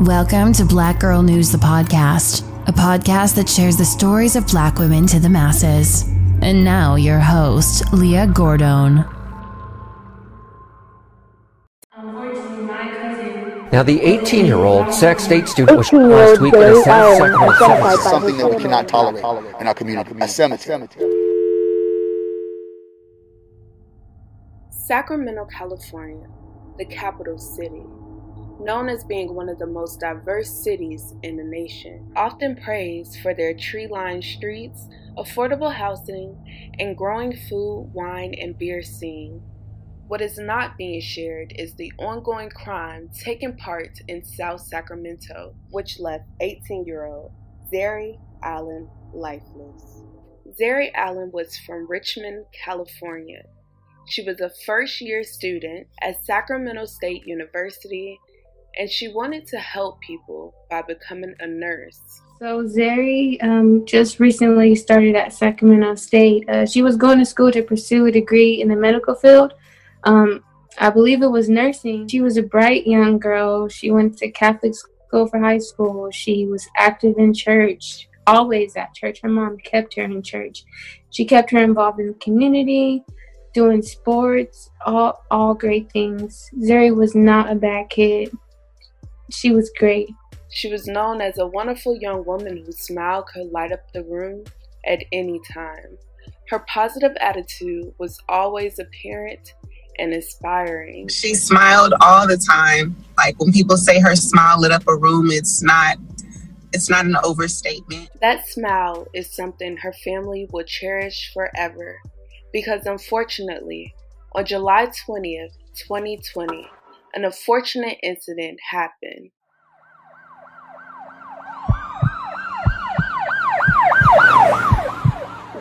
Welcome to Black Girl News, the podcast, a podcast that shares the stories of black women to the masses. And now, your host, Leah Gordon. Now, the 18 year old Sac State student was shot last week in a South Sacramento cemetery. something that we cannot tolerate in our community. A cemetery. Sacramento, California, the capital city, known as being one of the most diverse cities in the nation, often praised for their tree lined streets, affordable housing, and growing food, wine, and beer scene. What is not being shared is the ongoing crime taking part in South Sacramento, which left 18 year old Zari Allen lifeless. Zari Allen was from Richmond, California. She was a first year student at Sacramento State University and she wanted to help people by becoming a nurse. So Zari um, just recently started at Sacramento State. Uh, she was going to school to pursue a degree in the medical field. Um, I believe it was nursing. She was a bright young girl. She went to Catholic school for high school. She was active in church, always at church. Her mom kept her in church. She kept her involved in the community, doing sports, all all great things. Zari was not a bad kid. She was great. She was known as a wonderful young woman whose smile could light up the room at any time. Her positive attitude was always apparent and inspiring. She smiled all the time. Like when people say her smile lit up a room, it's not it's not an overstatement. That smile is something her family will cherish forever because unfortunately, on July 20th, 2020, an unfortunate incident happened.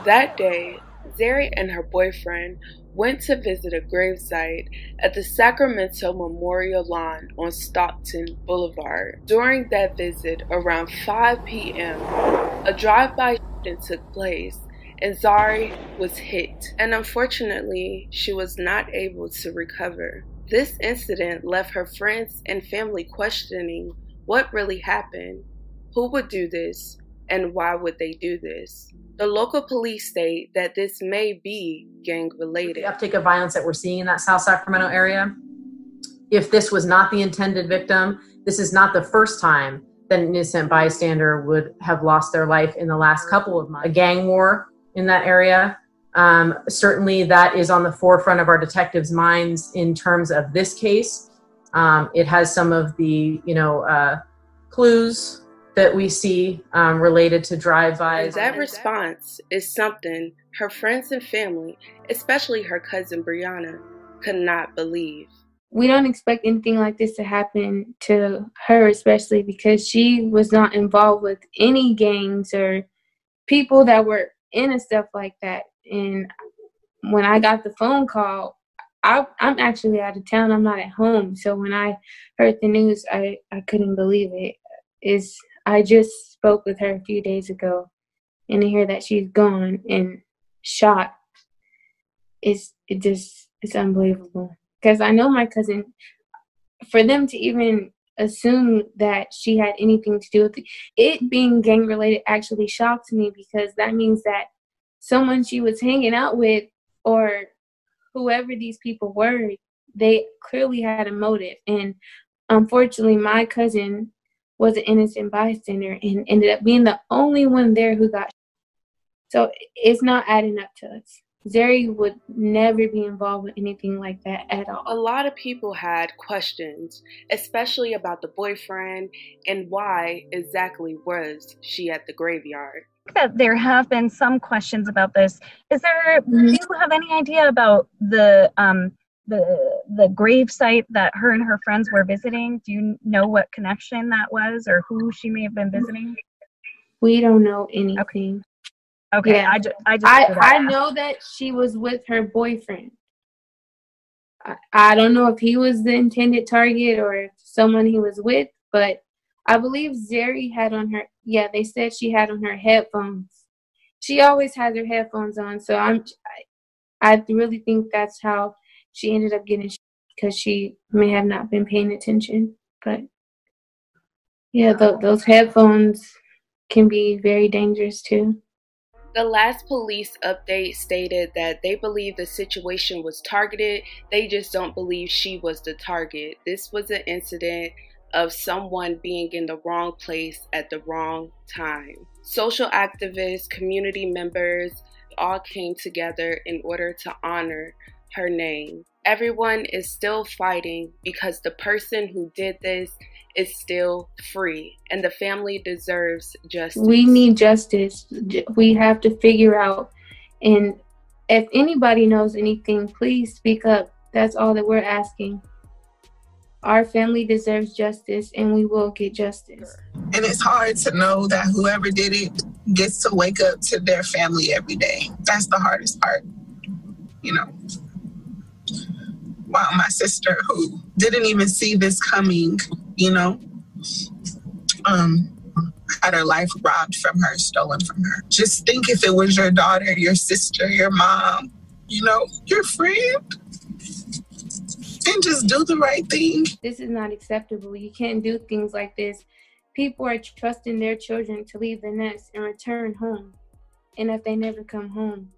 That day, Zari and her boyfriend went to visit a gravesite at the Sacramento Memorial Lawn on Stockton Boulevard. During that visit, around 5 p.m., a drive-by shooting took place and Zari was hit, and unfortunately, she was not able to recover. This incident left her friends and family questioning what really happened, who would do this, and why would they do this. The local police state that this may be gang related. The uptick of violence that we're seeing in that South Sacramento area, if this was not the intended victim, this is not the first time that an innocent bystander would have lost their life in the last couple of months. A gang war in that area um, certainly, that is on the forefront of our detectives' minds in terms of this case. Um, it has some of the, you know, uh, clues that we see um, related to drive-bys. That response is something her friends and family, especially her cousin Brianna, could not believe. We don't expect anything like this to happen to her, especially because she was not involved with any gangs or people that were into stuff like that. And when I got the phone call, I, am actually out of town. I'm not at home. So when I heard the news, I, I couldn't believe it. Is I just spoke with her a few days ago, and to hear that she's gone and shot is it just it's unbelievable. Because I know my cousin. For them to even assume that she had anything to do with it, it being gang related actually shocks me because that means that someone she was hanging out with or whoever these people were, they clearly had a motive. And unfortunately, my cousin was an innocent bystander and ended up being the only one there who got. So it's not adding up to us. Zari would never be involved with anything like that at all. A lot of people had questions, especially about the boyfriend and why exactly was she at the graveyard that there have been some questions about this. Is there? Mm-hmm. Do you have any idea about the um, the the grave site that her and her friends were visiting? Do you know what connection that was, or who she may have been visiting? We don't know anything. Okay, okay. Yeah. I just I just I, I know that she was with her boyfriend. I, I don't know if he was the intended target or someone he was with, but I believe Zari had on her. Yeah, they said she had on her headphones. She always has her headphones on, so I'm. I, I really think that's how she ended up getting because she may have not been paying attention. But Yeah, th- those headphones can be very dangerous too. The last police update stated that they believe the situation was targeted. They just don't believe she was the target. This was an incident of someone being in the wrong place at the wrong time. Social activists, community members all came together in order to honor her name. Everyone is still fighting because the person who did this is still free and the family deserves justice. We need justice. We have to figure out and if anybody knows anything, please speak up. That's all that we're asking. Our family deserves justice and we will get justice. And it's hard to know that whoever did it gets to wake up to their family every day. That's the hardest part. You know, wow, my sister who didn't even see this coming, you know, um, had her life robbed from her, stolen from her. Just think if it was your daughter, your sister, your mom, you know, your friend. And just do the right thing. This is not acceptable. You can't do things like this. People are trusting their children to leave the nest and return home. And if they never come home,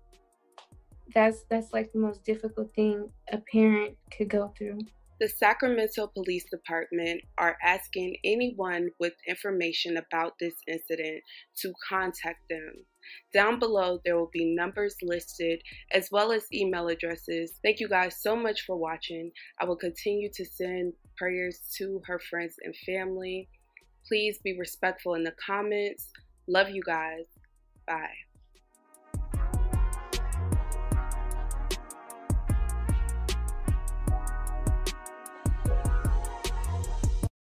that's that's like the most difficult thing a parent could go through. The Sacramento Police Department are asking anyone with information about this incident to contact them. Down below, there will be numbers listed as well as email addresses. Thank you guys so much for watching. I will continue to send prayers to her friends and family. Please be respectful in the comments. Love you guys. Bye.